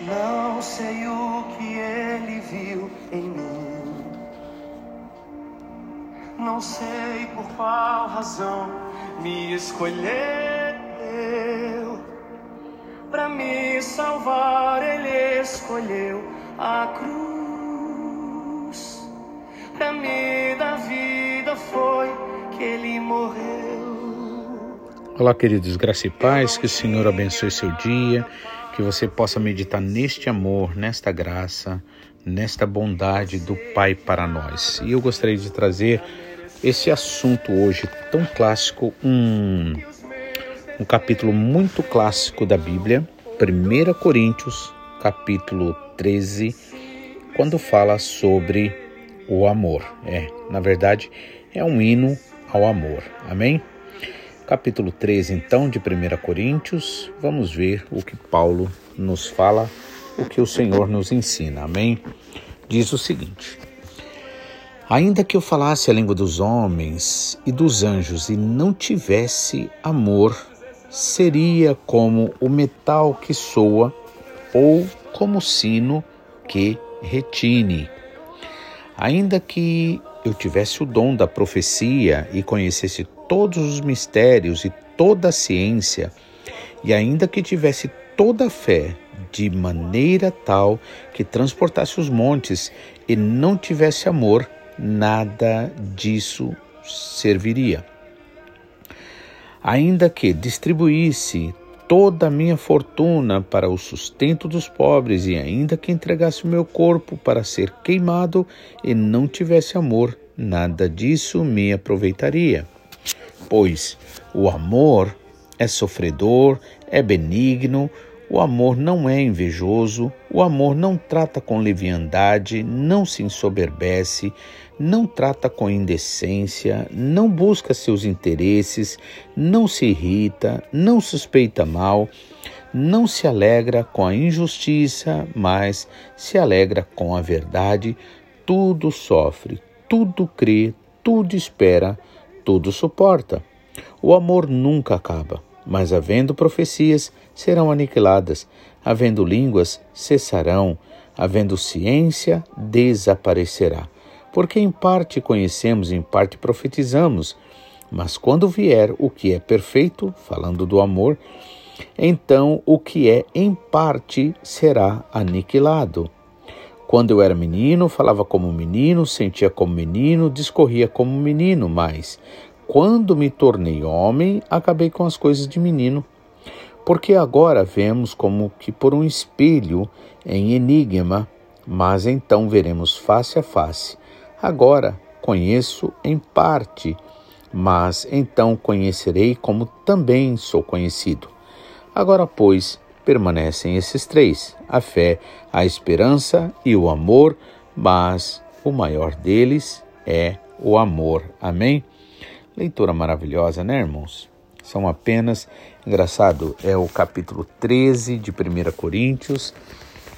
Não sei o que ele viu em mim. Não sei por qual razão me escolheu. Para me salvar, ele escolheu a cruz. Para me dar vida foi que ele morreu. Olá, queridos, graça e paz, que o Senhor abençoe seu dia, que você possa meditar neste amor, nesta graça, nesta bondade do Pai para nós. E eu gostaria de trazer esse assunto hoje tão clássico, um, um capítulo muito clássico da Bíblia, 1 Coríntios, capítulo 13, quando fala sobre o amor. É, na verdade, é um hino ao amor. Amém? Capítulo 13, então, de 1 Coríntios, vamos ver o que Paulo nos fala, o que o Senhor nos ensina. Amém? Diz o seguinte: Ainda que eu falasse a língua dos homens e dos anjos e não tivesse amor, seria como o metal que soa ou como o sino que retine. Ainda que eu tivesse o dom da profecia e conhecesse todos os mistérios e toda a ciência, e ainda que tivesse toda a fé, de maneira tal que transportasse os montes e não tivesse amor, nada disso serviria. Ainda que distribuísse toda a minha fortuna para o sustento dos pobres, e ainda que entregasse o meu corpo para ser queimado e não tivesse amor, nada disso me aproveitaria. Pois o amor é sofredor, é benigno, o amor não é invejoso, o amor não trata com leviandade, não se ensoberbece, não trata com indecência, não busca seus interesses, não se irrita, não suspeita mal, não se alegra com a injustiça, mas se alegra com a verdade, tudo sofre, tudo crê, tudo espera, tudo suporta. O amor nunca acaba, mas havendo profecias, serão aniquiladas, havendo línguas, cessarão, havendo ciência, desaparecerá. Porque em parte conhecemos, em parte profetizamos, mas quando vier o que é perfeito, falando do amor, então o que é em parte será aniquilado. Quando eu era menino, falava como menino, sentia como menino, discorria como menino, mas quando me tornei homem, acabei com as coisas de menino. Porque agora vemos como que por um espelho em enigma, mas então veremos face a face. Agora conheço em parte, mas então conhecerei como também sou conhecido. Agora, pois, permanecem esses três: a fé, a esperança e o amor, mas o maior deles é o amor. Amém? Leitura maravilhosa, né, irmãos? São apenas, engraçado, é o capítulo 13 de 1 Coríntios,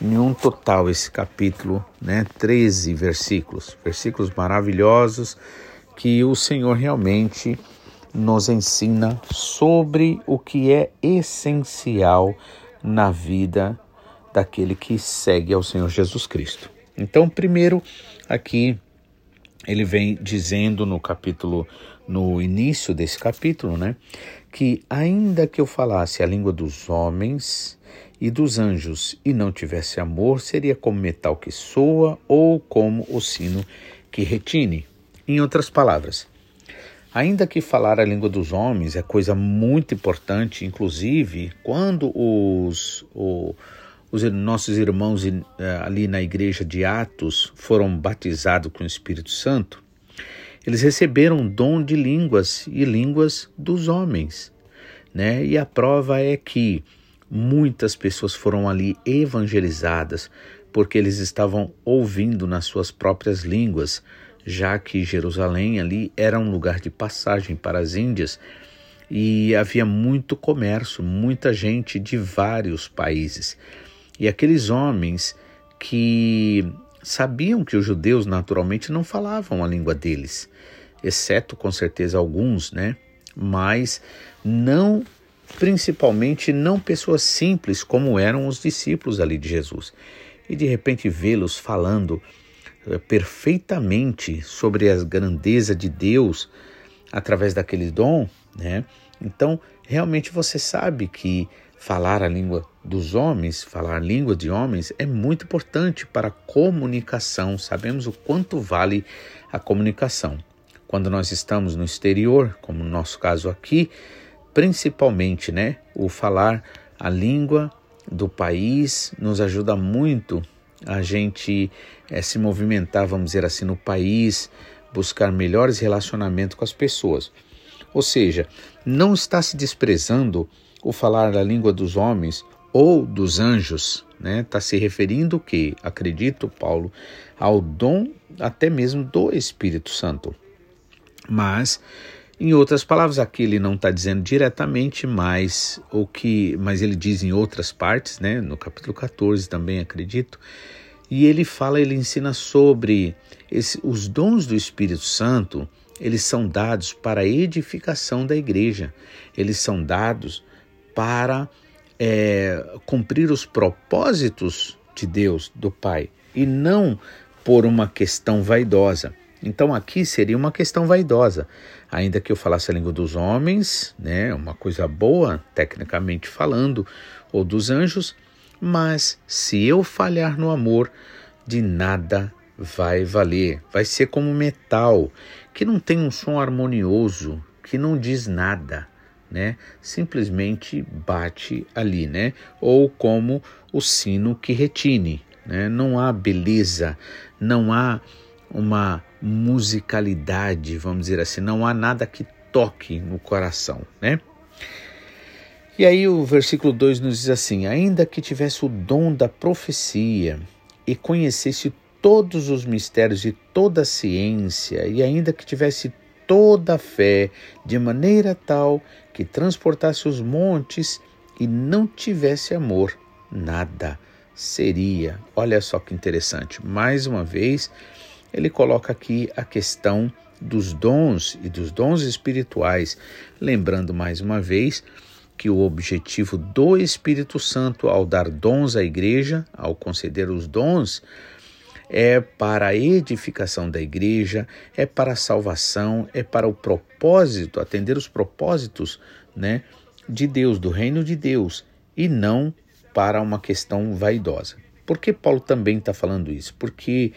em um total esse capítulo, né, 13 versículos, versículos maravilhosos que o Senhor realmente nos ensina sobre o que é essencial na vida daquele que segue ao Senhor Jesus Cristo. Então, primeiro, aqui ele vem dizendo no capítulo, no início desse capítulo, né, que ainda que eu falasse a língua dos homens e dos anjos e não tivesse amor, seria como metal que soa ou como o sino que retine. Em outras palavras, Ainda que falar a língua dos homens é coisa muito importante, inclusive quando os, o, os nossos irmãos eh, ali na igreja de Atos foram batizados com o Espírito Santo, eles receberam dom de línguas e línguas dos homens. Né? E a prova é que muitas pessoas foram ali evangelizadas porque eles estavam ouvindo nas suas próprias línguas já que Jerusalém ali era um lugar de passagem para as Índias e havia muito comércio, muita gente de vários países. E aqueles homens que sabiam que os judeus naturalmente não falavam a língua deles, exceto com certeza alguns, né? Mas não principalmente não pessoas simples como eram os discípulos ali de Jesus. E de repente vê-los falando perfeitamente sobre a grandeza de Deus através daquele dom, né? Então, realmente você sabe que falar a língua dos homens, falar a língua de homens é muito importante para a comunicação. Sabemos o quanto vale a comunicação. Quando nós estamos no exterior, como no nosso caso aqui, principalmente, né, o falar a língua do país nos ajuda muito a gente é, se movimentar, vamos dizer assim, no país, buscar melhores relacionamentos com as pessoas. Ou seja, não está se desprezando o falar a língua dos homens ou dos anjos, né? Está se referindo que, acredito, Paulo, ao dom até mesmo do Espírito Santo. Mas, em outras palavras, aqui ele não está dizendo diretamente, mas o que, mas ele diz em outras partes, né? No capítulo 14 também acredito. E ele fala, ele ensina sobre esse, os dons do Espírito Santo. Eles são dados para a edificação da igreja. Eles são dados para é, cumprir os propósitos de Deus, do Pai, e não por uma questão vaidosa. Então aqui seria uma questão vaidosa, ainda que eu falasse a língua dos homens, né, uma coisa boa, tecnicamente falando, ou dos anjos, mas se eu falhar no amor, de nada vai valer. Vai ser como metal, que não tem um som harmonioso, que não diz nada né? Simplesmente bate ali, né? Ou como o sino que retine, né? Não há beleza, não há uma musicalidade, vamos dizer assim, não há nada que toque no coração, né? E aí o versículo 2 nos diz assim: ainda que tivesse o dom da profecia e conhecesse todos os mistérios e toda a ciência, e ainda que tivesse toda a fé, de maneira tal que transportasse os montes e não tivesse amor, nada seria. Olha só que interessante. Mais uma vez, ele coloca aqui a questão dos dons e dos dons espirituais, lembrando mais uma vez que o objetivo do Espírito Santo ao dar dons à igreja, ao conceder os dons, é para a edificação da igreja, é para a salvação, é para o propósito, atender os propósitos né, de Deus, do reino de Deus, e não para uma questão vaidosa. Por que Paulo também está falando isso? Porque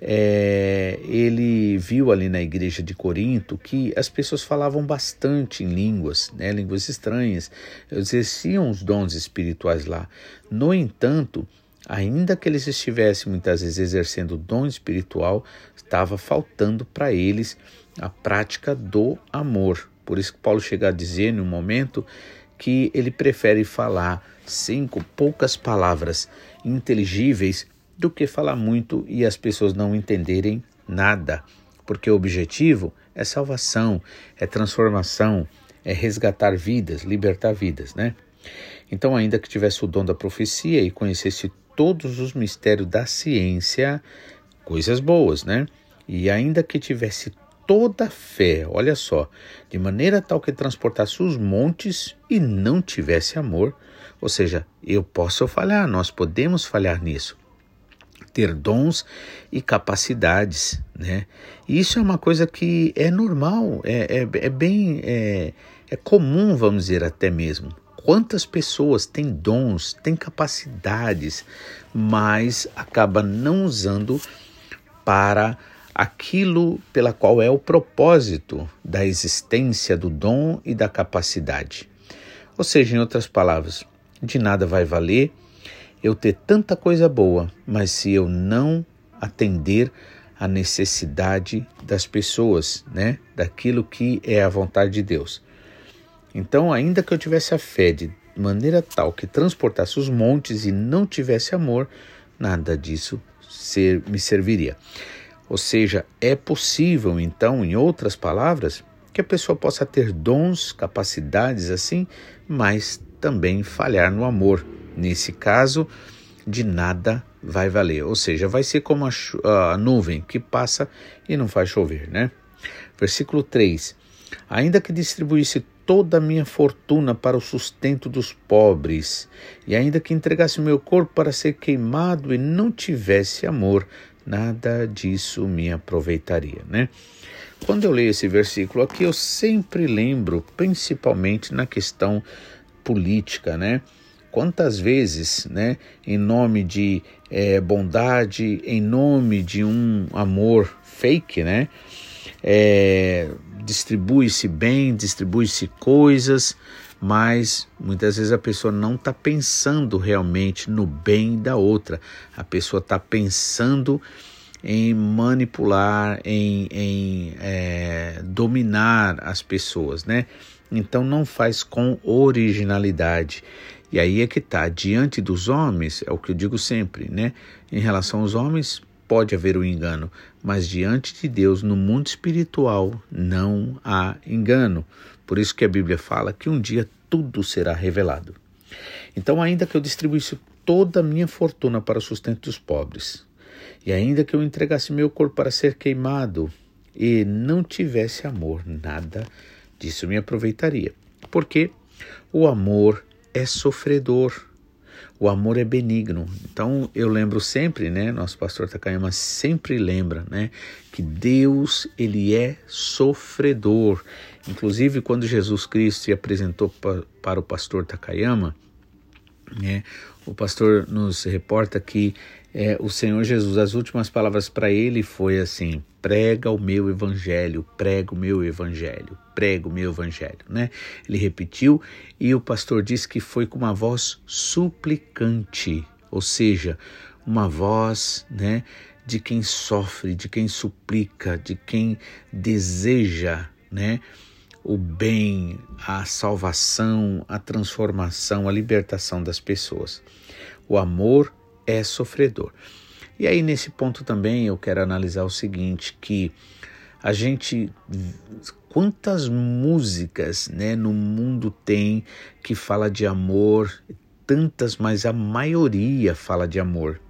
é, ele viu ali na igreja de Corinto que as pessoas falavam bastante em línguas, né, línguas estranhas, exerciam os dons espirituais lá. No entanto, ainda que eles estivessem muitas vezes exercendo o dom espiritual, estava faltando para eles a prática do amor. Por isso que Paulo chega a dizer no momento que ele prefere falar cinco poucas palavras inteligíveis do que falar muito e as pessoas não entenderem nada, porque o objetivo é salvação, é transformação, é resgatar vidas, libertar vidas, né? Então, ainda que tivesse o dom da profecia e conhecesse todos os mistérios da ciência, coisas boas, né? E ainda que tivesse toda a fé, olha só, de maneira tal que transportasse os montes e não tivesse amor, ou seja, eu posso falhar, nós podemos falhar nisso. Ter dons e capacidades, né? Isso é uma coisa que é normal, é, é, é bem, é, é comum, vamos dizer até mesmo. Quantas pessoas têm dons, têm capacidades, mas acaba não usando para aquilo pela qual é o propósito da existência do dom e da capacidade. Ou seja, em outras palavras, de nada vai valer eu ter tanta coisa boa, mas se eu não atender à necessidade das pessoas, né, daquilo que é a vontade de Deus. Então, ainda que eu tivesse a fé de maneira tal que transportasse os montes e não tivesse amor, nada disso ser, me serviria. Ou seja, é possível, então, em outras palavras, que a pessoa possa ter dons, capacidades assim, mas também falhar no amor. Nesse caso, de nada vai valer. Ou seja, vai ser como a, a nuvem que passa e não faz chover, né? Versículo 3: Ainda que distribuísse toda a minha fortuna para o sustento dos pobres, e ainda que entregasse meu corpo para ser queimado e não tivesse amor, nada disso me aproveitaria, né? Quando eu leio esse versículo aqui, eu sempre lembro, principalmente na questão política, né? Quantas vezes, né, em nome de é, bondade, em nome de um amor fake, né, é, distribui-se bem, distribui-se coisas, mas muitas vezes a pessoa não está pensando realmente no bem da outra, a pessoa está pensando em manipular, em, em é, dominar as pessoas, né? Então não faz com originalidade. E aí é que está, diante dos homens, é o que eu digo sempre, né? Em relação aos homens, pode haver o um engano, mas diante de Deus, no mundo espiritual, não há engano. Por isso que a Bíblia fala que um dia tudo será revelado. Então, ainda que eu distribuísse toda a minha fortuna para o sustento dos pobres, e ainda que eu entregasse meu corpo para ser queimado, e não tivesse amor, nada disso me aproveitaria. Porque o amor é sofredor. O amor é benigno. Então eu lembro sempre, né? Nosso pastor Takayama sempre lembra, né? Que Deus ele é sofredor. Inclusive quando Jesus Cristo se apresentou pa, para o pastor Takayama, né? O pastor nos reporta que é, o Senhor Jesus, as últimas palavras para ele foi assim: prega o meu evangelho, prega o meu evangelho, prega o meu evangelho, né? Ele repetiu e o pastor disse que foi com uma voz suplicante, ou seja, uma voz, né, de quem sofre, de quem suplica, de quem deseja, né, o bem, a salvação, a transformação, a libertação das pessoas. O amor é sofredor. E aí nesse ponto também eu quero analisar o seguinte, que a gente quantas músicas, né, no mundo tem que fala de amor, tantas, mas a maioria fala de amor.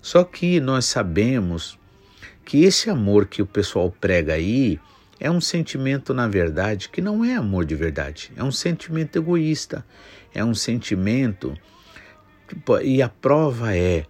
Só que nós sabemos que esse amor que o pessoal prega aí é um sentimento, na verdade, que não é amor de verdade. É um sentimento egoísta. É um sentimento e a prova é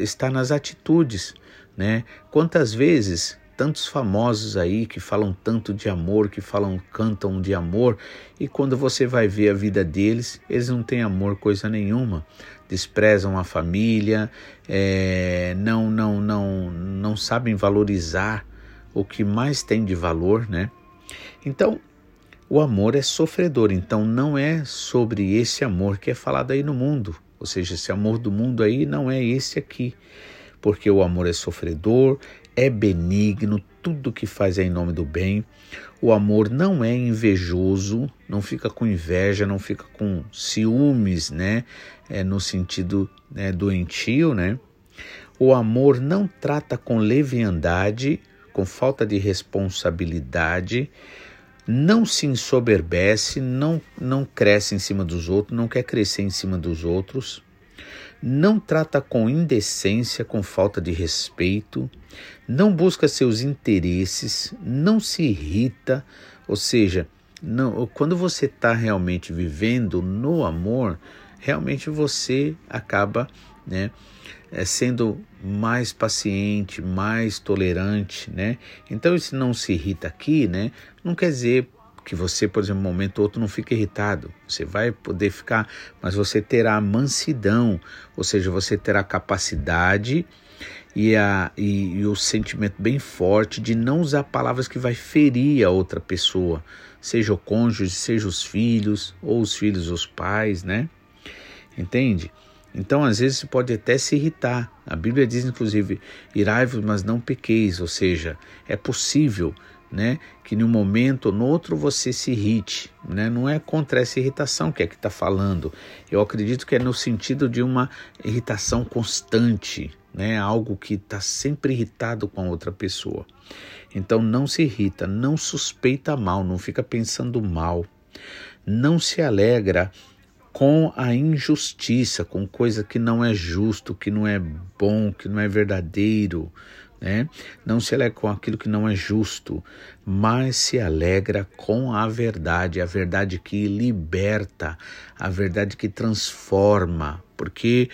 está nas atitudes, né? Quantas vezes tantos famosos aí que falam tanto de amor, que falam, cantam de amor, e quando você vai ver a vida deles, eles não têm amor coisa nenhuma, desprezam a família, é, não, não, não, não sabem valorizar o que mais tem de valor, né? Então, o amor é sofredor, então não é sobre esse amor que é falado aí no mundo. Ou seja, esse amor do mundo aí não é esse aqui, porque o amor é sofredor, é benigno, tudo que faz é em nome do bem. O amor não é invejoso, não fica com inveja, não fica com ciúmes, né? É, no sentido né, doentio, né? O amor não trata com leviandade, com falta de responsabilidade, não se ensoberbece, não, não cresce em cima dos outros, não quer crescer em cima dos outros, não trata com indecência, com falta de respeito, não busca seus interesses, não se irrita, ou seja, não, quando você está realmente vivendo no amor, realmente você acaba né, é, sendo mais paciente, mais tolerante, né? Então, se não se irrita aqui, né? Não quer dizer que você, por exemplo, um momento ou outro não fique irritado. Você vai poder ficar, mas você terá mansidão, ou seja, você terá capacidade e, a, e, e, o sentimento bem forte de não usar palavras que vai ferir a outra pessoa, seja o cônjuge, seja os filhos, ou os filhos, os pais, né? Entende? Então, às vezes, pode até se irritar. A Bíblia diz, inclusive, irai-vos, mas não pequeis. Ou seja, é possível né, que num momento ou no outro você se irrite. Né? Não é contra essa irritação que é que está falando. Eu acredito que é no sentido de uma irritação constante, né? algo que está sempre irritado com a outra pessoa. Então, não se irrita, não suspeita mal, não fica pensando mal. Não se alegra com a injustiça, com coisa que não é justo, que não é bom, que não é verdadeiro. né? Não se alegra com aquilo que não é justo, mas se alegra com a verdade, a verdade que liberta, a verdade que transforma, porque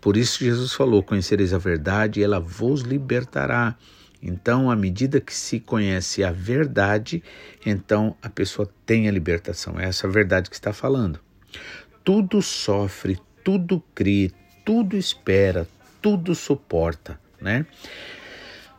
por isso Jesus falou: Conhecereis a verdade e ela vos libertará. Então, à medida que se conhece a verdade, então a pessoa tem a libertação. É essa verdade que está falando. Tudo sofre, tudo crê, tudo espera, tudo suporta, né?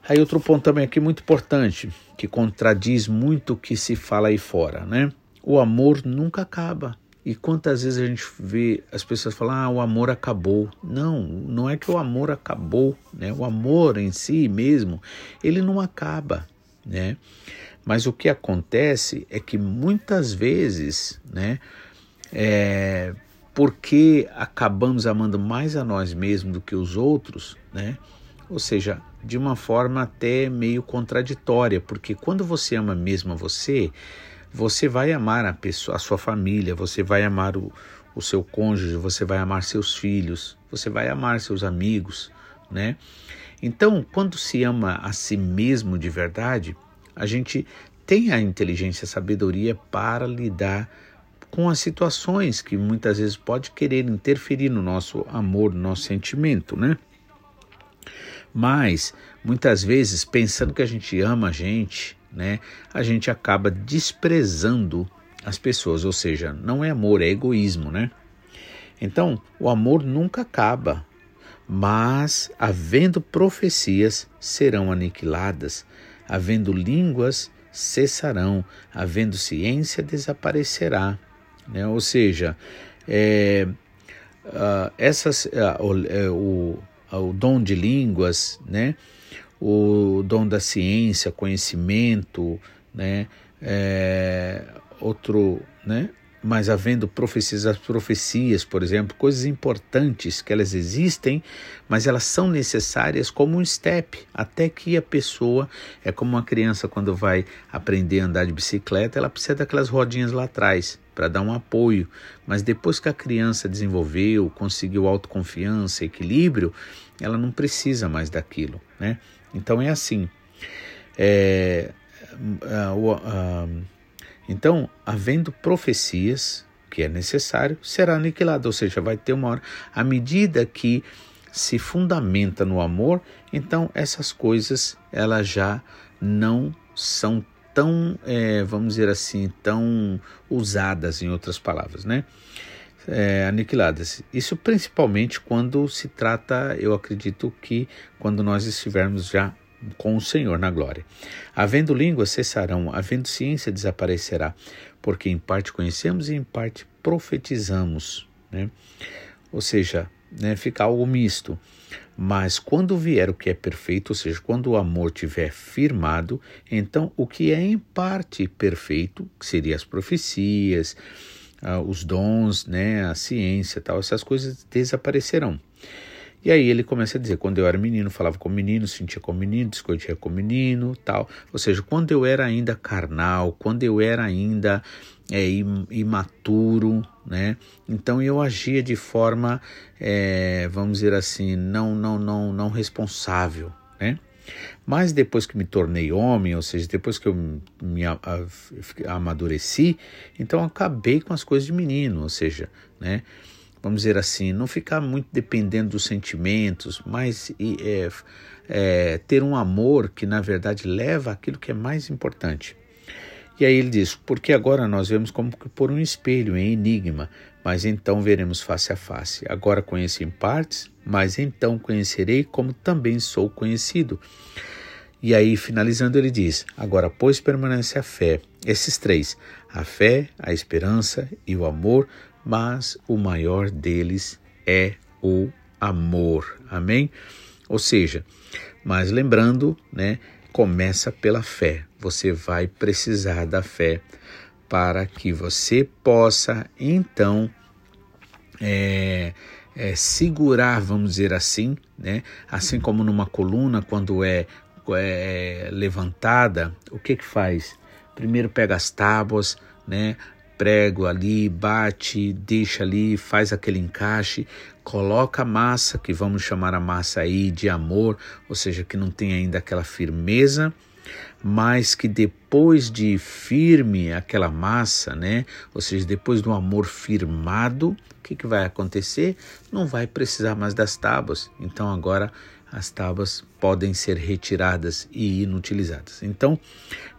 Aí outro ponto também aqui muito importante, que contradiz muito o que se fala aí fora, né? O amor nunca acaba. E quantas vezes a gente vê as pessoas falar, ah, o amor acabou. Não, não é que o amor acabou, né? O amor em si mesmo, ele não acaba, né? Mas o que acontece é que muitas vezes, né, é, porque acabamos amando mais a nós mesmos do que os outros, né? Ou seja, de uma forma até meio contraditória, porque quando você ama mesmo a você, você vai amar a pessoa, a sua família, você vai amar o, o seu cônjuge, você vai amar seus filhos, você vai amar seus amigos, né? Então, quando se ama a si mesmo de verdade, a gente tem a inteligência, a sabedoria para lidar com as situações que muitas vezes pode querer interferir no nosso amor, no nosso sentimento, né? Mas muitas vezes pensando que a gente ama a gente, né, a gente acaba desprezando as pessoas, ou seja, não é amor, é egoísmo, né? Então, o amor nunca acaba, mas havendo profecias serão aniquiladas, havendo línguas cessarão, havendo ciência desaparecerá. Né? Ou seja, é, uh, essas, uh, o, o, o dom de línguas, né? o dom da ciência, conhecimento, né? É, outro, né? Mas havendo profecias, as profecias, por exemplo, coisas importantes que elas existem, mas elas são necessárias como um step, até que a pessoa, é como uma criança quando vai aprender a andar de bicicleta, ela precisa daquelas rodinhas lá atrás para dar um apoio, mas depois que a criança desenvolveu, conseguiu autoconfiança, equilíbrio, ela não precisa mais daquilo, né? Então é assim. É, então, havendo profecias, que é necessário, será aniquilado, ou seja, vai ter uma hora. À medida que se fundamenta no amor, então essas coisas elas já não são tão, é, vamos dizer assim, tão usadas, em outras palavras, né? É, aniquiladas. Isso principalmente quando se trata, eu acredito que quando nós estivermos já com o Senhor na glória. Havendo línguas cessarão, havendo ciência desaparecerá, porque em parte conhecemos e em parte profetizamos, né? Ou seja, né, fica algo misto. Mas quando vier o que é perfeito, ou seja, quando o amor tiver firmado, então o que é em parte perfeito, que seriam as profecias, ah, os dons, né, a ciência, tal, essas coisas desaparecerão. E aí ele começa a dizer, quando eu era menino, falava com menino, sentia com menino, discutia com menino, tal. Ou seja, quando eu era ainda carnal, quando eu era ainda é, imaturo, né? Então eu agia de forma, é, vamos dizer assim, não, não, não, não responsável, né? Mas depois que me tornei homem, ou seja, depois que eu me amadureci, então acabei com as coisas de menino, ou seja, né? Vamos dizer assim, não ficar muito dependendo dos sentimentos, mas é, é, ter um amor que na verdade leva aquilo que é mais importante. E aí ele diz: Porque agora nós vemos como que por um espelho, em enigma, mas então veremos face a face. Agora conheço em partes, mas então conhecerei como também sou conhecido. E aí, finalizando, ele diz: Agora, pois permanece a fé. Esses três: a fé, a esperança e o amor mas o maior deles é o amor. Amém? Ou seja, mas lembrando, né, começa pela fé. Você vai precisar da fé para que você possa então é, é, segurar, vamos dizer assim, né? Assim como numa coluna quando é, é levantada, o que que faz? Primeiro pega as tábuas, né? Prego ali, bate, deixa ali, faz aquele encaixe. coloca a massa, que vamos chamar a massa aí de amor, ou seja, que não tem ainda aquela firmeza, mas que depois de firme aquela massa, né? Ou seja, depois do amor firmado, o que, que vai acontecer? Não vai precisar mais das tábuas. Então agora as tábuas podem ser retiradas e inutilizadas. Então,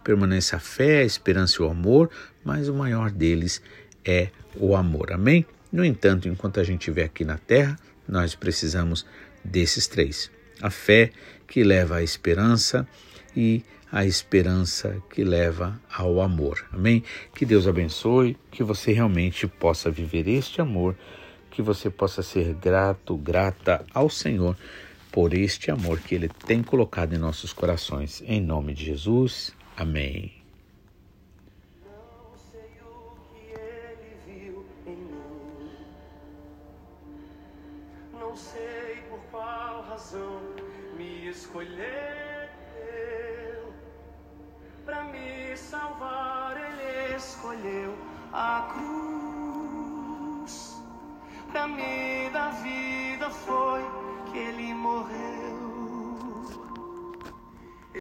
permanece a fé, a esperança e o amor, mas o maior deles é o amor. Amém? No entanto, enquanto a gente estiver aqui na terra, nós precisamos desses três: a fé que leva à esperança e a esperança que leva ao amor. Amém? Que Deus abençoe, que você realmente possa viver este amor, que você possa ser grato, grata ao Senhor por este amor que Ele tem colocado em nossos corações. Em nome de Jesus. Amém.